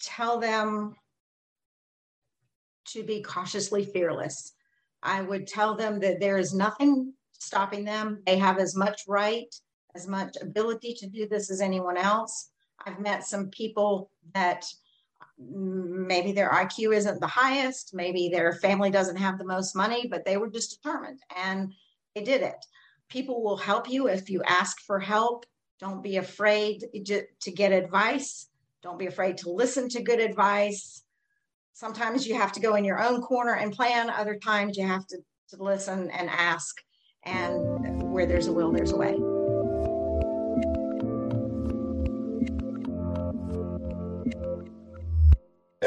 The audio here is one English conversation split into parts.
tell them to be cautiously fearless. I would tell them that there is nothing stopping them. They have as much right, as much ability to do this as anyone else. I've met some people that maybe their IQ isn't the highest, maybe their family doesn't have the most money, but they were just determined and they did it. People will help you if you ask for help. Don't be afraid to get advice. Don't be afraid to listen to good advice. Sometimes you have to go in your own corner and plan, other times you have to, to listen and ask. And where there's a will, there's a way.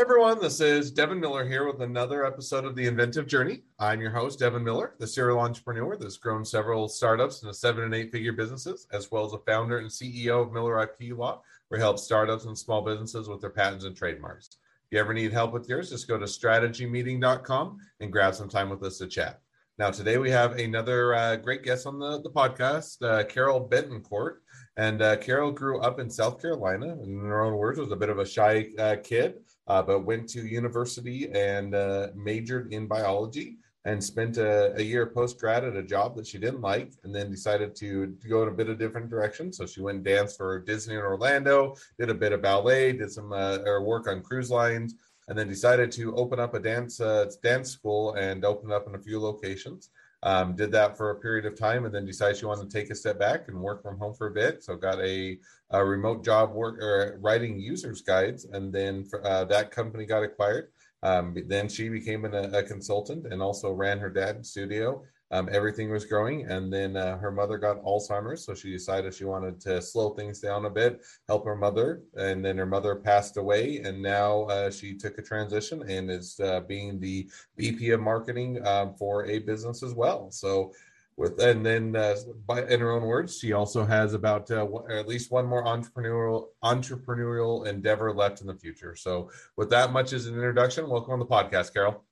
Everyone, this is Devin Miller here with another episode of The Inventive Journey. I'm your host, Devin Miller, the serial entrepreneur that's grown several startups into seven and eight figure businesses, as well as a founder and CEO of Miller IP Law, where he helps startups and small businesses with their patents and trademarks. If you ever need help with yours, just go to strategymeeting.com and grab some time with us to chat. Now, today we have another uh, great guest on the, the podcast, uh, Carol Bettencourt. And uh, Carol grew up in South Carolina, in her own words, was a bit of a shy uh, kid uh, but went to university and uh, majored in biology and spent a, a year post grad at a job that she didn't like and then decided to, to go in a bit of different direction. So she went and danced for disney in orlando did a bit of ballet did some uh, or work on cruise lines and then decided to open up a dance uh, dance school and open up in a few locations um, did that for a period of time and then decided she wanted to take a step back and work from home for a bit. So got a, a remote job work or writing users guides, and then uh, that company got acquired. Um, then she became an, a consultant and also ran her dad's studio um, everything was growing. And then uh, her mother got Alzheimer's. So she decided she wanted to slow things down a bit, help her mother. And then her mother passed away. And now uh, she took a transition and is uh, being the VP of marketing um, for a business as well. So, with and then uh, by, in her own words, she also has about uh, at least one more entrepreneurial entrepreneurial endeavor left in the future. So, with that much as an introduction, welcome on the podcast, Carol.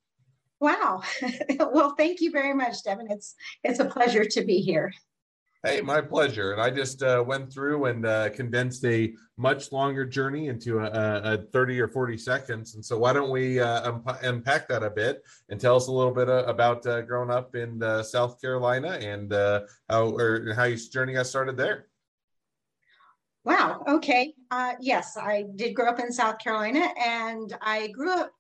Wow. well, thank you very much, Devin. It's it's a pleasure to be here. Hey, my pleasure. And I just uh, went through and uh, condensed a much longer journey into a, a, 30 or 40 seconds. And so, why don't we uh, unp- unpack that a bit and tell us a little bit uh, about uh, growing up in uh, South Carolina and how or how your journey got started there? Wow. Okay. yes, I did grow up in South Carolina, and I grew up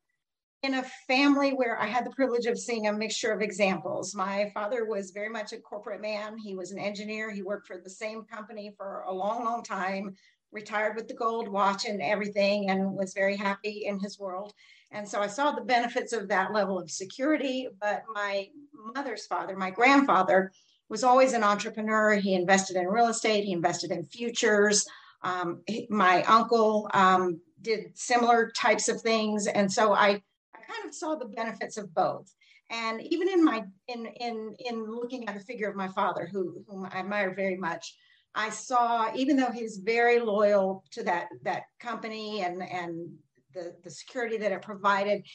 in a family where I had the privilege of seeing a mixture of examples. My father was very much a corporate man. He was an engineer. He worked for the same company for a long, long time, retired with the gold watch and everything, and was very happy in his world. And so I saw the benefits of that level of security. But my mother's father, my grandfather, was always an entrepreneur. He invested in real estate, he invested in futures. Um, my uncle um, did similar types of things. And so I kind of saw the benefits of both. And even in my in in in looking at the figure of my father, who whom I admire very much, I saw even though he's very loyal to that that company and and the the security that it provided,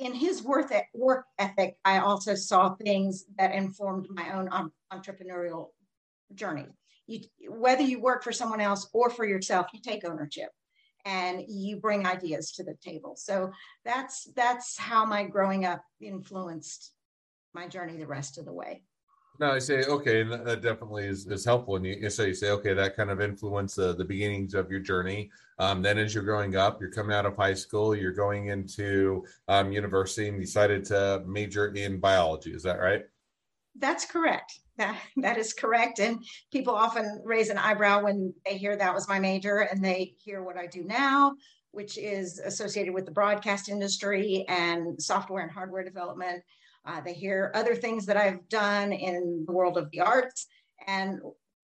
in his work work ethic, I also saw things that informed my own entrepreneurial journey. You, whether you work for someone else or for yourself, you take ownership and you bring ideas to the table. So that's that's how my growing up influenced my journey the rest of the way. No, I say okay, and that definitely is, is helpful. And you, so you say okay, that kind of influenced uh, the beginnings of your journey. Um, then, as you're growing up, you're coming out of high school, you're going into um, university, and decided to major in biology. Is that right? That's correct. That, that is correct. And people often raise an eyebrow when they hear that was my major and they hear what I do now, which is associated with the broadcast industry and software and hardware development. Uh, they hear other things that I've done in the world of the arts and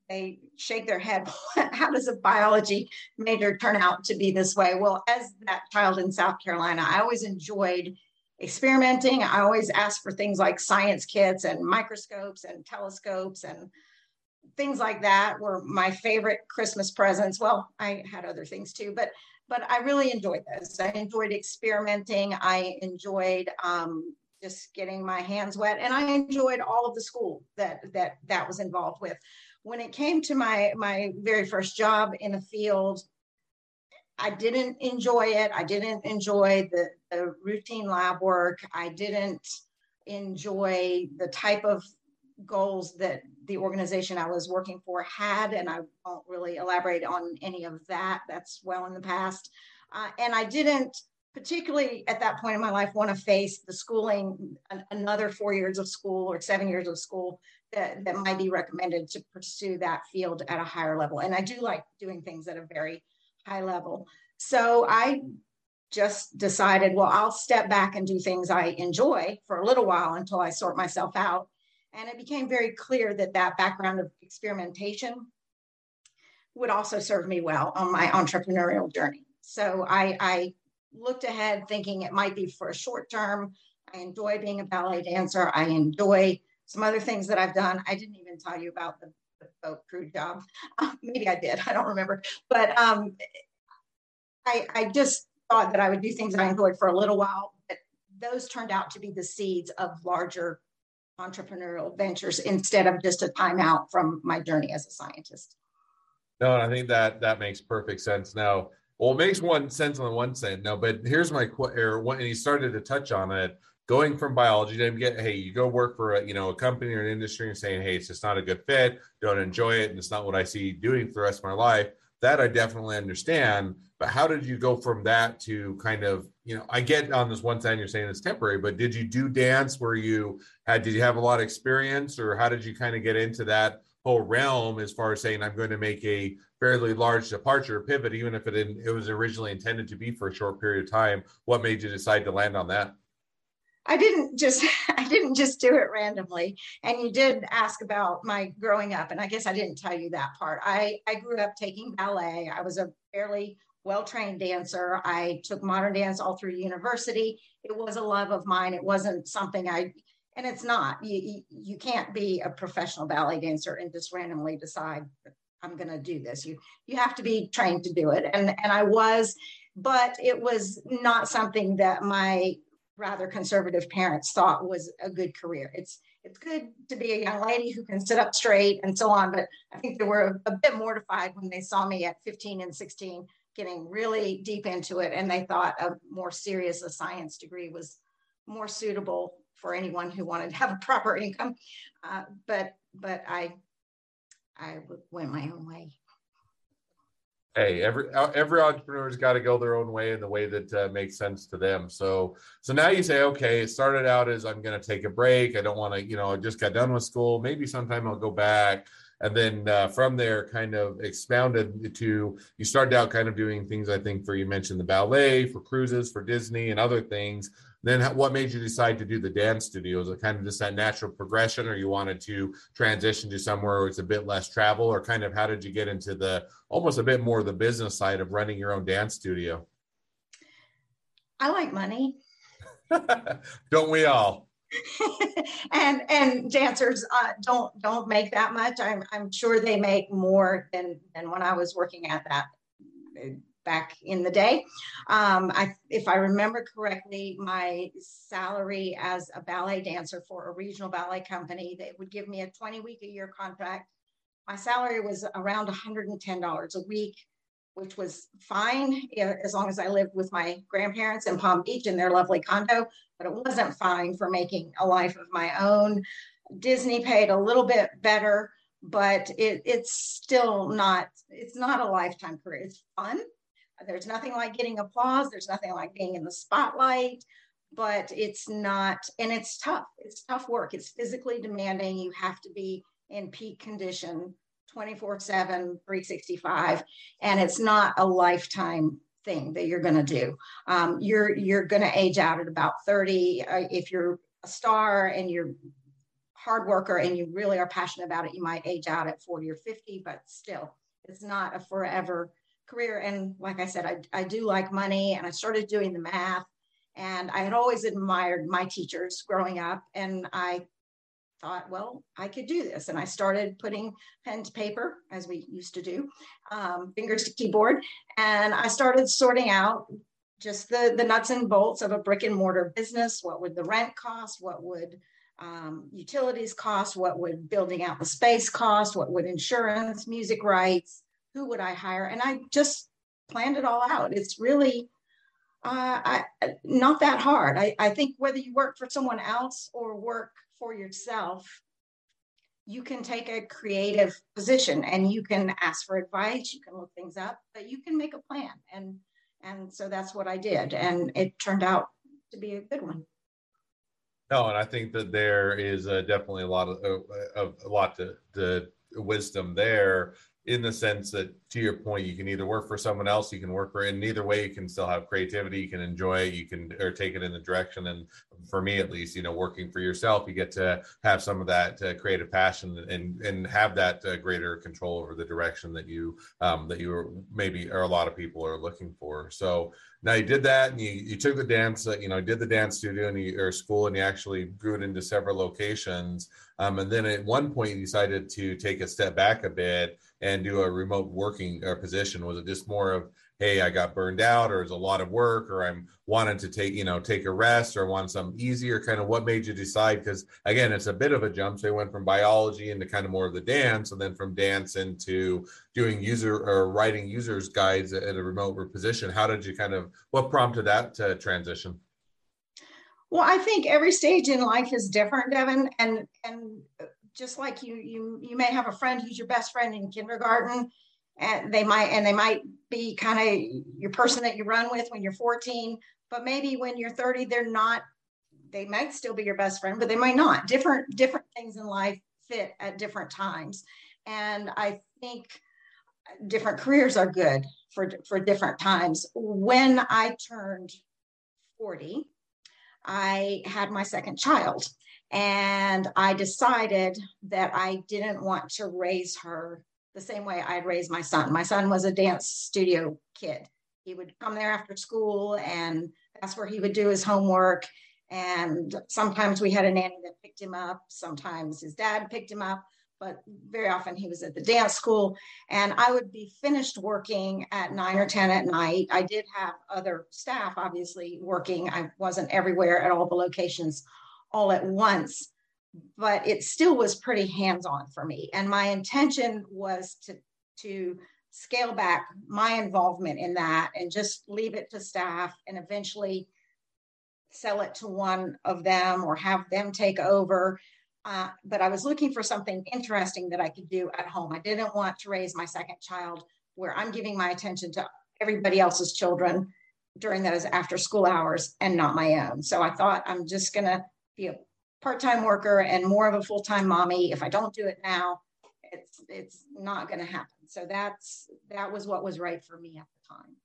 they shake their head. How does a biology major turn out to be this way? Well, as that child in South Carolina, I always enjoyed experimenting. I always ask for things like science kits and microscopes and telescopes and things like that were my favorite Christmas presents. Well, I had other things too, but but I really enjoyed those. I enjoyed experimenting. I enjoyed um, just getting my hands wet, and I enjoyed all of the school that that that was involved with. When it came to my my very first job in the field, I didn't enjoy it. I didn't enjoy the, the routine lab work. I didn't enjoy the type of goals that the organization I was working for had, and I won't really elaborate on any of that. That's well in the past. Uh, and I didn't particularly at that point in my life want to face the schooling another four years of school or seven years of school that, that might be recommended to pursue that field at a higher level and i do like doing things at a very high level so i just decided well i'll step back and do things i enjoy for a little while until i sort myself out and it became very clear that that background of experimentation would also serve me well on my entrepreneurial journey so I, I looked ahead thinking it might be for a short term. I enjoy being a ballet dancer. I enjoy some other things that I've done. I didn't even tell you about the, boat crew job. Uh, maybe I did. I don't remember. But um, I, I just thought that I would do things I enjoyed for a little while. But those turned out to be the seeds of larger entrepreneurial ventures instead of just a timeout from my journey as a scientist. No, and I think that that makes perfect sense. Now, well, it makes one sense on the one side. No, but here's my or when he started to touch on it, going from biology to get hey, you go work for a you know a company or an industry and saying hey, it's just not a good fit, don't enjoy it, and it's not what I see doing for the rest of my life. That I definitely understand. But how did you go from that to kind of you know I get on this one side you're saying it's temporary, but did you do dance where you had did you have a lot of experience or how did you kind of get into that whole realm as far as saying I'm going to make a fairly large departure pivot, even if it it was originally intended to be for a short period of time. What made you decide to land on that? I didn't just I didn't just do it randomly. And you did ask about my growing up, and I guess I didn't tell you that part. I I grew up taking ballet. I was a fairly well-trained dancer. I took modern dance all through university. It was a love of mine. It wasn't something I and it's not. You you can't be a professional ballet dancer and just randomly decide I'm going to do this. You you have to be trained to do it, and and I was, but it was not something that my rather conservative parents thought was a good career. It's it's good to be a young lady who can sit up straight and so on, but I think they were a, a bit mortified when they saw me at 15 and 16 getting really deep into it, and they thought a more serious a science degree was more suitable for anyone who wanted to have a proper income. Uh, but but I I went my own way. Hey, every uh, every entrepreneur's got to go their own way in the way that uh, makes sense to them. So, so now you say, okay, it started out as I'm going to take a break. I don't want to, you know, I just got done with school. Maybe sometime I'll go back. And then uh, from there, kind of expounded to you started out kind of doing things. I think for you mentioned the ballet, for cruises, for Disney, and other things then what made you decide to do the dance studio? Was it kind of just that natural progression, or you wanted to transition to somewhere where it's a bit less travel, or kind of how did you get into the almost a bit more the business side of running your own dance studio? I like money. don't we all? and and dancers uh, don't don't make that much. I'm I'm sure they make more than than when I was working at that back in the day. Um, I, if I remember correctly, my salary as a ballet dancer for a regional ballet company, they would give me a 20 week a year contract. My salary was around $110 a week, which was fine as long as I lived with my grandparents in Palm Beach in their lovely condo, but it wasn't fine for making a life of my own. Disney paid a little bit better, but it, it's still not, it's not a lifetime career. It's fun there's nothing like getting applause. There's nothing like being in the spotlight, but it's not, and it's tough. It's tough work. It's physically demanding. You have to be in peak condition 24 7, 365. And it's not a lifetime thing that you're going to do. Um, you're you're going to age out at about 30. Uh, if you're a star and you're hard worker and you really are passionate about it, you might age out at 40 or 50, but still, it's not a forever career. And like I said, I, I do like money and I started doing the math. And I had always admired my teachers growing up. And I thought, well, I could do this. And I started putting pen to paper, as we used to do, um, fingers to keyboard. And I started sorting out just the, the nuts and bolts of a brick and mortar business. What would the rent cost? What would um, utilities cost? What would building out the space cost? What would insurance, music rights, who would I hire? And I just planned it all out. It's really uh, I, not that hard. I, I think whether you work for someone else or work for yourself, you can take a creative position and you can ask for advice, you can look things up, but you can make a plan. And and so that's what I did. And it turned out to be a good one. No, and I think that there is uh, definitely a lot of, of, a lot to, to wisdom there in the sense that to your point you can either work for someone else you can work for in either way you can still have creativity you can enjoy it you can or take it in the direction and for me at least you know working for yourself you get to have some of that uh, creative passion and and have that uh, greater control over the direction that you um, that you are maybe or a lot of people are looking for. So now you did that and you, you took the dance uh, you know did the dance studio and you, or school and you actually grew it into several locations um, and then at one point you decided to take a step back a bit and do a remote working uh, position? Was it just more of, hey, I got burned out, or it's a lot of work, or I'm wanting to take, you know, take a rest, or want something easier? Kind of what made you decide? Because again, it's a bit of a jump. So you went from biology into kind of more of the dance, and then from dance into doing user or writing users guides at a remote position. How did you kind of what prompted that transition? Well, I think every stage in life is different, Devin, and and just like you you you may have a friend who's your best friend in kindergarten and they might and they might be kind of your person that you run with when you're 14 but maybe when you're 30 they're not they might still be your best friend but they might not. Different different things in life fit at different times. And i think different careers are good for for different times. When i turned 40 i had my second child and I decided that I didn't want to raise her the same way I'd raised my son. My son was a dance studio kid. He would come there after school, and that's where he would do his homework. And sometimes we had a nanny that picked him up, sometimes his dad picked him up, but very often he was at the dance school. And I would be finished working at nine or 10 at night. I did have other staff, obviously, working. I wasn't everywhere at all the locations all at once, but it still was pretty hands-on for me. And my intention was to to scale back my involvement in that and just leave it to staff and eventually sell it to one of them or have them take over. Uh, but I was looking for something interesting that I could do at home. I didn't want to raise my second child where I'm giving my attention to everybody else's children during those after school hours and not my own. So I thought I'm just going to be a part-time worker and more of a full-time mommy. If I don't do it now, it's it's not going to happen. So that's that was what was right for me at the time.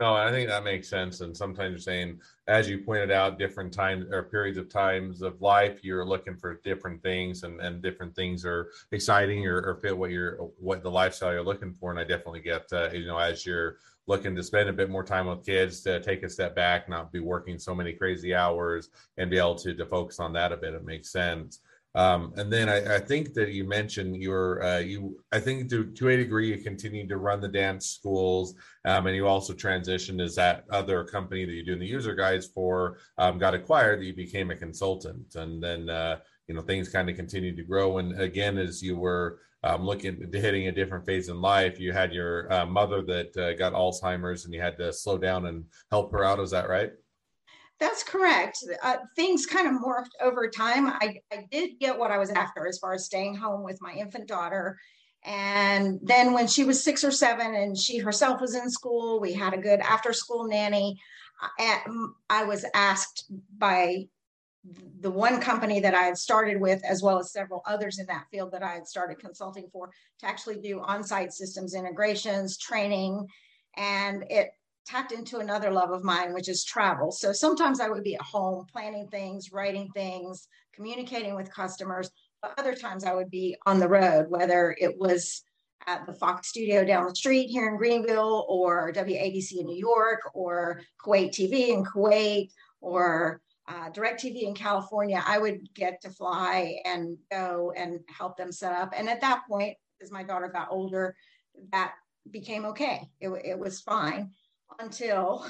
No, I think that makes sense. And sometimes you're saying, as you pointed out, different times or periods of times of life, you're looking for different things, and, and different things are exciting or, or fit what you're what the lifestyle you're looking for. And I definitely get, uh, you know, as you're looking to spend a bit more time with kids to take a step back, not be working so many crazy hours, and be able to, to focus on that a bit. It makes sense. Um, and then I, I, think that you mentioned your uh, you I think to to a degree you continue to run the dance schools, um, and you also transitioned as that other company that you're doing the user guides for um, got acquired. That you became a consultant, and then uh, you know things kind of continued to grow. And again, as you were um, looking hitting a different phase in life. You had your uh, mother that uh, got Alzheimer's, and you had to slow down and help her out. Is that right? That's correct. Uh, things kind of morphed over time. I, I did get what I was after as far as staying home with my infant daughter. And then when she was six or seven and she herself was in school, we had a good after school nanny. Uh, I was asked by the one company that I had started with, as well as several others in that field that I had started consulting for, to actually do on site systems integrations, training, and it tapped into another love of mine, which is travel. So sometimes I would be at home planning things, writing things, communicating with customers, but other times I would be on the road, whether it was at the Fox studio down the street here in Greenville or WABC in New York or Kuwait TV in Kuwait or uh, DirecTV in California, I would get to fly and go and help them set up. And at that point, as my daughter got older, that became okay. It, it was fine until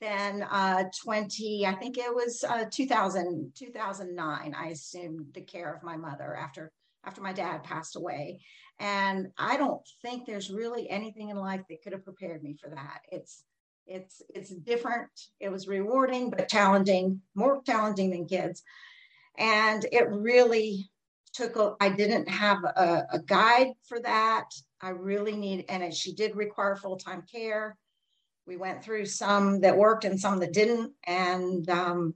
then uh, 20, I think it was uh, 2000, 2009, I assumed the care of my mother after after my dad passed away. And I don't think there's really anything in life that could have prepared me for that. It's it's it's different. It was rewarding but challenging, more challenging than kids. And it really took a, I didn't have a, a guide for that. I really need, and she did require full-time care. We went through some that worked and some that didn't. And um,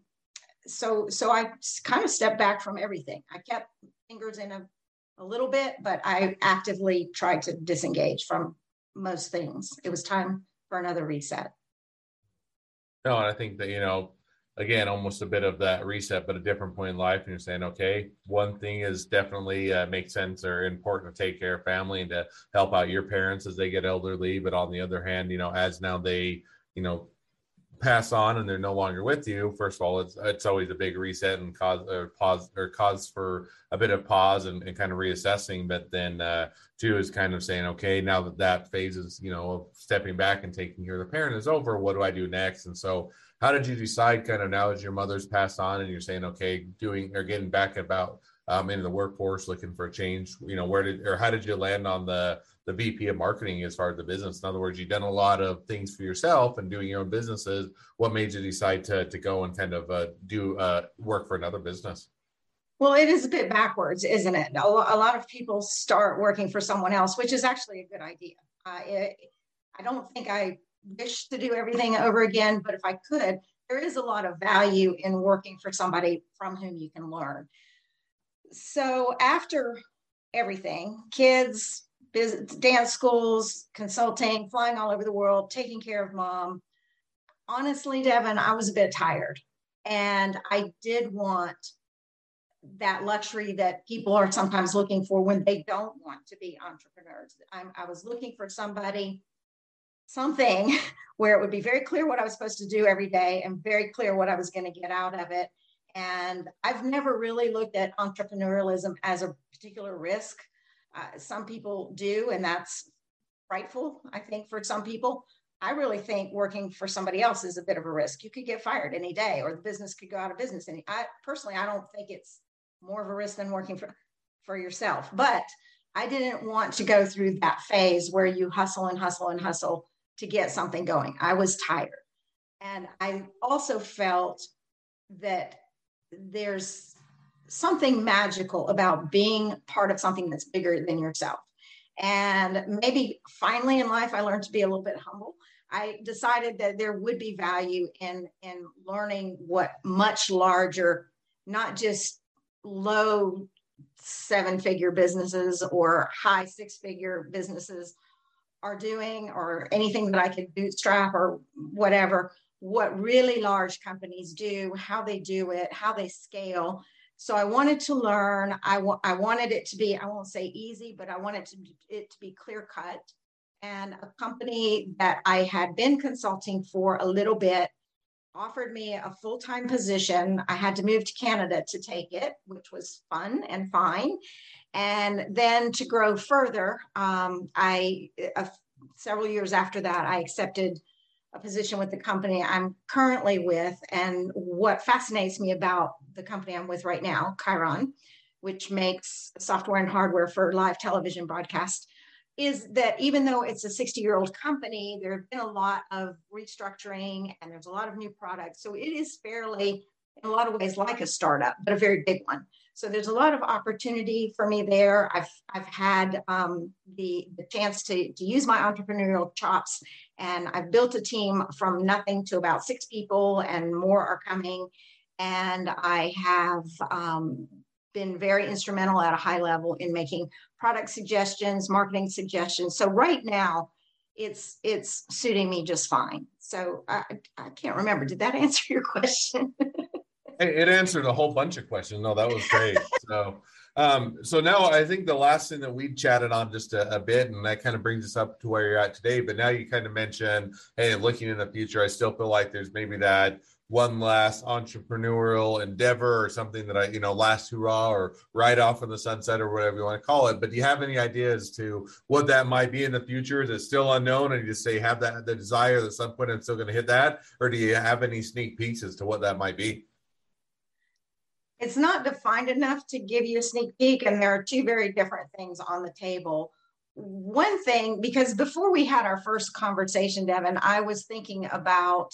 so so I kind of stepped back from everything. I kept fingers in a, a little bit, but I actively tried to disengage from most things. It was time for another reset. No, and I think that you know, again, almost a bit of that reset, but a different point in life, and you're saying, okay, one thing is definitely uh, makes sense or important to take care of family and to help out your parents as they get elderly, but on the other hand, you know, as now they, you know, pass on and they're no longer with you, first of all, it's it's always a big reset and cause or pause or cause for a bit of pause and, and kind of reassessing. But then uh, two is kind of saying, okay, now that that phase is you know stepping back and taking care of the parent is over, what do I do next? And so, how did you decide, kind of now as your mother's passed on and you're saying, okay, doing or getting back about um, into the workforce, looking for a change? You know, where did or how did you land on the the VP of marketing as far as the business? In other words, you've done a lot of things for yourself and doing your own businesses. What made you decide to to go and kind of uh, do uh, work for another business? Well, it is a bit backwards, isn't it? A, lot of people start working for someone else, which is actually a good idea. Uh, it, I don't think I wish to do everything over again, but if I could, there is a lot of value in working for somebody from whom you can learn. So after everything, kids, business, dance schools, consulting, flying all over the world, taking care of mom. Honestly, Devin, I was a bit tired. And I did want that luxury that people are sometimes looking for when they don't want to be entrepreneurs. I'm, I was looking for somebody, something where it would be very clear what I was supposed to do every day and very clear what I was going to get out of it. And I've never really looked at entrepreneurialism as a particular risk. Uh, some people do, and that's frightful, I think, for some people. I really think working for somebody else is a bit of a risk. You could get fired any day, or the business could go out of business. And I personally, I don't think it's more of a risk than working for, for yourself. But I didn't want to go through that phase where you hustle and hustle and hustle to get something going. I was tired. And I also felt that there's something magical about being part of something that's bigger than yourself. And maybe finally in life, I learned to be a little bit humble. I decided that there would be value in, in learning what much larger, not just low seven figure businesses or high six figure businesses are doing, or anything that I could bootstrap or whatever, what really large companies do, how they do it, how they scale, so I wanted to learn. I, I wanted it to be, I won't say easy, but I wanted to, it to be clear cut. And a company that I had been consulting for a little bit offered me a full time position. I had to move to Canada to take it, which was fun and fine. And then to grow further, um, I, uh, several years after that, I accepted a position with the company I'm currently with. And what fascinates me about the company I'm with right now, Chyron, which makes software and hardware for live television broadcast, is that even though it's a 60 year old company, there have been a lot of restructuring and there's a lot of new products. So it is fairly, in a lot of ways, like a startup, but a very big one. So there's a lot of opportunity for me there. I've I've had um, the the chance to to use my entrepreneurial chops, and I've built a team from nothing to about six people, and more are coming. And I have um, been very instrumental at a high level in making product suggestions, marketing suggestions. So right now, it's it's suiting me just fine. So I, I can't remember. Did that answer your question? It answered a whole bunch of questions. No, that was great. so, um, so now I think the last thing that we chatted on just a, a, bit, and that kind of brings us up to where you're at today. But now you kind of mentioned, hey, looking in the future, I still feel like there's maybe that one last entrepreneurial endeavor or something that I, you know, last hurrah or right off in the sunset or whatever you want to call it. But do you have any ideas to what that might be in the future? Is it still unknown? And you just say have that the desire that some point I'm still going to hit that, or do you have any sneak peeks as to what that might be? It's not defined enough to give you a sneak peek, and there are two very different things on the table. One thing, because before we had our first conversation, Devin, I was thinking about,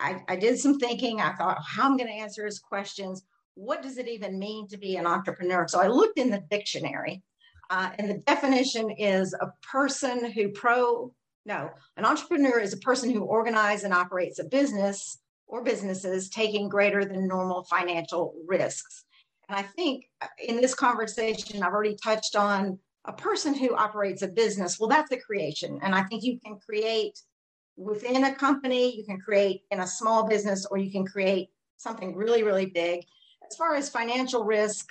I, I did some thinking. I thought, how I'm going to answer his questions. What does it even mean to be an entrepreneur? So I looked in the dictionary, uh, and the definition is a person who pro, no, an entrepreneur is a person who organizes and operates a business or businesses taking greater than normal financial risks. And I think in this conversation, I've already touched on a person who operates a business. Well, that's a creation. And I think you can create within a company, you can create in a small business, or you can create something really, really big. As far as financial risk,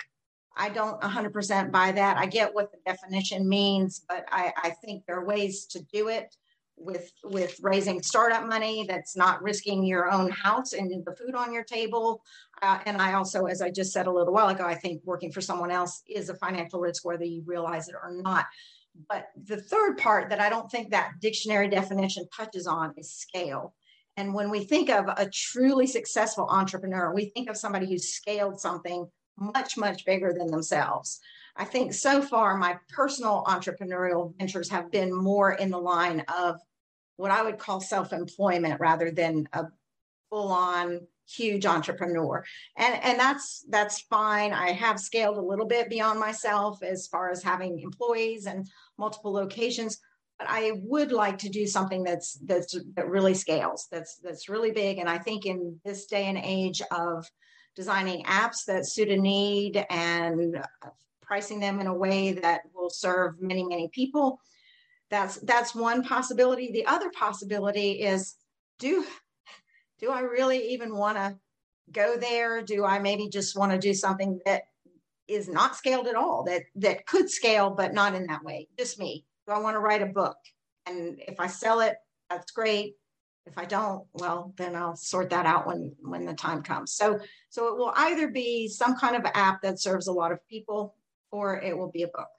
I don't 100% buy that. I get what the definition means, but I, I think there are ways to do it with with raising startup money that's not risking your own house and the food on your table. Uh, and i also as i just said a little while ago i think working for someone else is a financial risk whether you realize it or not. But the third part that i don't think that dictionary definition touches on is scale. And when we think of a truly successful entrepreneur we think of somebody who's scaled something much much bigger than themselves. I think so far my personal entrepreneurial ventures have been more in the line of what I would call self employment rather than a full on huge entrepreneur and and that's that's fine i have scaled a little bit beyond myself as far as having employees and multiple locations but i would like to do something that's that's that really scales that's that's really big and i think in this day and age of designing apps that suit a need and pricing them in a way that will serve many, many people. That's that's one possibility. The other possibility is do do I really even want to go there? Do I maybe just want to do something that is not scaled at all, that that could scale, but not in that way? Just me. Do I want to write a book? And if I sell it, that's great. If I don't, well, then I'll sort that out when when the time comes. So so it will either be some kind of app that serves a lot of people or it will be a book.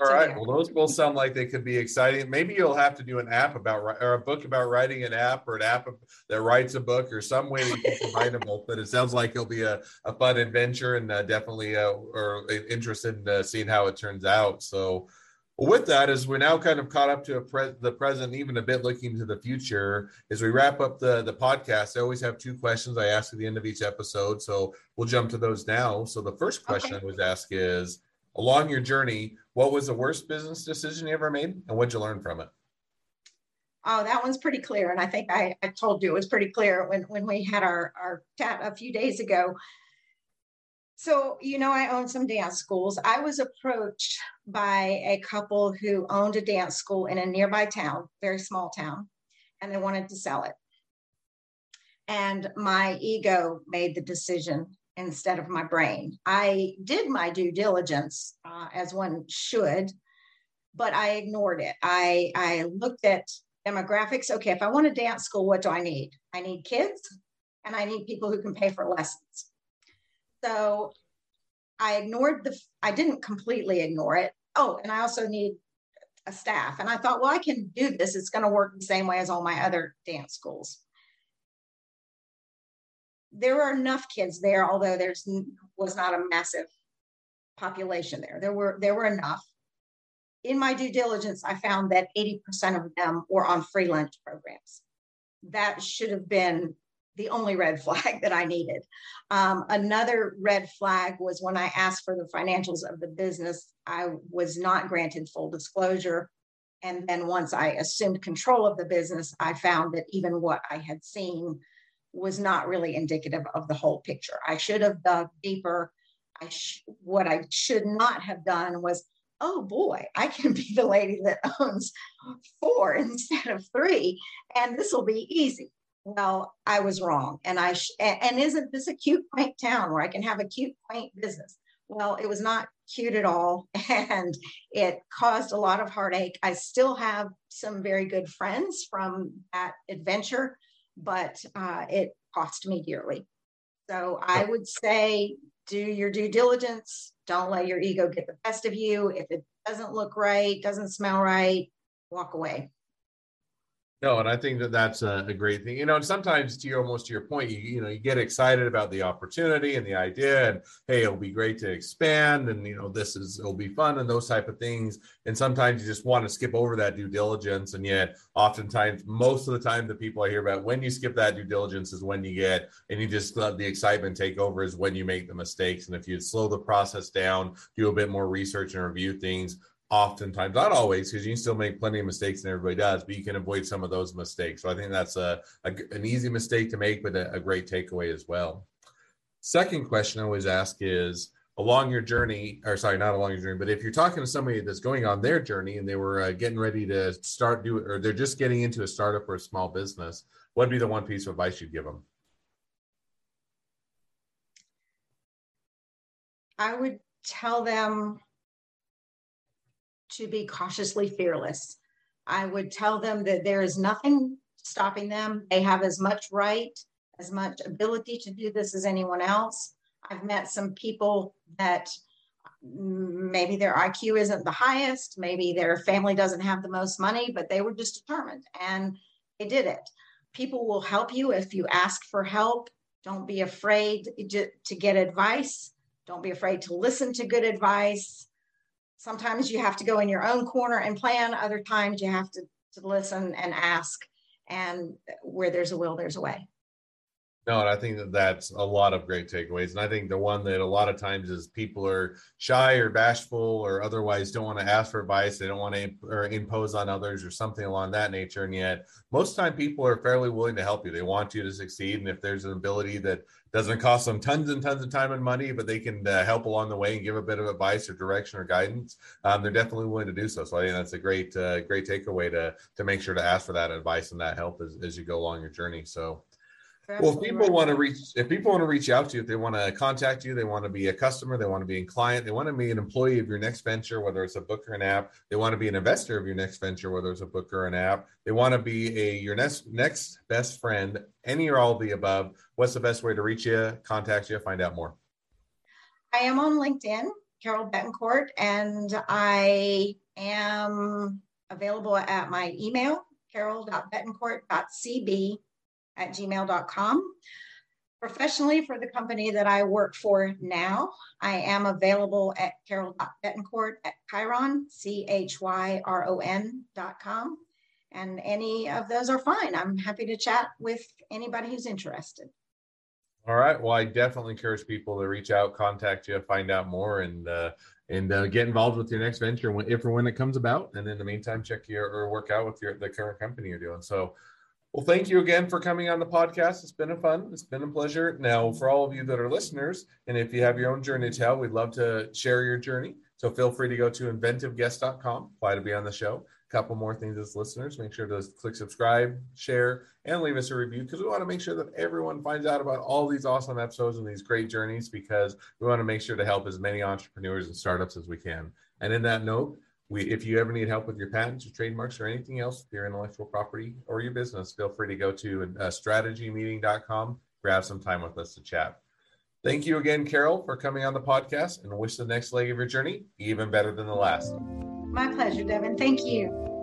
All so, right. Yeah. Well, those both sound like they could be exciting. Maybe you'll have to do an app about or a book about writing an app or an app that writes a book or some way that you can combine them both. But it sounds like it'll be a, a fun adventure and uh, definitely uh, or interested in uh, seeing how it turns out. So, with that, as we're now kind of caught up to pre- the present, even a bit looking to the future, as we wrap up the the podcast, I always have two questions I ask at the end of each episode. So we'll jump to those now. So the first question okay. I always ask is, along your journey, what was the worst business decision you ever made, and what'd you learn from it? Oh, that one's pretty clear, and I think I, I told you it was pretty clear when when we had our our chat a few days ago. So, you know, I own some dance schools. I was approached by a couple who owned a dance school in a nearby town, very small town, and they wanted to sell it. And my ego made the decision instead of my brain. I did my due diligence uh, as one should, but I ignored it. I, I looked at demographics. Okay, if I want a dance school, what do I need? I need kids and I need people who can pay for lessons. So I ignored the, I didn't completely ignore it. Oh, and I also need a staff. And I thought, well, I can do this. It's going to work the same way as all my other dance schools. There were enough kids there, although there's was not a massive population there. There were there were enough. In my due diligence, I found that 80% of them were on free lunch programs. That should have been the only red flag that I needed. Um, another red flag was when I asked for the financials of the business, I was not granted full disclosure. And then once I assumed control of the business, I found that even what I had seen was not really indicative of the whole picture. I should have dug deeper. I sh- what I should not have done was, oh boy, I can be the lady that owns four instead of three, and this will be easy well, I was wrong. And I, sh- and isn't this a cute, quaint town where I can have a cute, quaint business? Well, it was not cute at all. And it caused a lot of heartache. I still have some very good friends from that adventure, but uh, it cost me dearly. So I would say do your due diligence. Don't let your ego get the best of you. If it doesn't look right, doesn't smell right, walk away. No, and I think that that's a, a, great thing. You know, and sometimes to your almost to your point, you you know you get excited about the opportunity and the idea, and hey, it'll be great to expand, and you know this is it'll be fun and those type of things. And sometimes you just want to skip over that due diligence, and yet oftentimes, most of the time, the people I hear about when you skip that due diligence is when you get and you just let the excitement take over is when you make the mistakes. And if you slow the process down, do a bit more research and review things, oftentimes not always because you can still make plenty of mistakes and everybody does but you can avoid some of those mistakes. So i think that's a, a an easy mistake to make but a, a, great takeaway as well. Second question i always ask is along your journey or sorry not along your journey but if you're talking to somebody that's going on their journey and they were uh, getting ready to start doing or they're just getting into a startup or a small business what'd be the one piece of advice you'd give them i would tell them to be cautiously fearless. I would tell them that there is nothing stopping them. They have as much right, as much ability to do this as anyone else. I've met some people that maybe their IQ isn't the highest, maybe their family doesn't have the most money, but they were just determined and they did it. People will help you if you ask for help. Don't be afraid to get advice. Don't be afraid to listen to good advice sometimes you have to go in your own corner and plan. Other times you have to, to listen and ask and where there's a will there's a way no, and I think that that's a lot of great takeaways. And I think the one that a lot of times is people are shy or bashful or otherwise don't want to ask for advice. They don't want to imp- or impose on others or something along that nature. And yet, most time people are fairly willing to help you. They want you to succeed. And if there's an ability that doesn't cost them tons and tons of time and money, but they can uh, help along the way and give a bit of advice or direction or guidance, um, they're definitely willing to do so. So I think that's a great, uh, great takeaway to to make sure to ask for that advice and that help as, as you go along your journey. So well, if people want to reach, if people want to reach out to you, if they want to contact you, they want to be a customer, they want to be a client, they want to be an employee of your next venture, whether it's a book or an app, they want to be an investor of your next venture, whether it's a book or an app, they want to be a your next next best friend, any or all of the above. What's the best way to reach you, contact you, find out more? I am on LinkedIn, Carol Bettencourt, and I am available at my email, carol.bettencourt.cb at gmail.com. Professionally, for the company that I work for now, I am available at carol.bettencourt at Chyron, C H Y R O N dot com. And any of those are fine. I'm happy to chat with anybody who's interested. All right. Well, I definitely encourage people to reach out, contact you, find out more, and uh, and uh, get involved with your next venture if or when it comes about. And in the meantime, check your or work out with your the current company you're doing. So well, thank you again for coming on the podcast. It's been a fun. It's been a pleasure. Now, for all of you that are listeners, and if you have your own journey to tell, we'd love to share your journey. So feel free to go to inventiveguest.com, apply to be on the show. A couple more things as listeners. Make sure to click subscribe, share, and leave us a review because we want to make sure that everyone finds out about all these awesome episodes and these great journeys because we want to make sure to help as many entrepreneurs and startups as we can. And in that note, we, if you ever need help with your patents or trademarks or anything else your intellectual property or your business, feel free to go to uh, strategymeeting.com, grab some time with us to chat. Thank you again, Carol, for coming on the podcast and wish the next leg of your journey even better than the last. My pleasure, Devin. Thank you.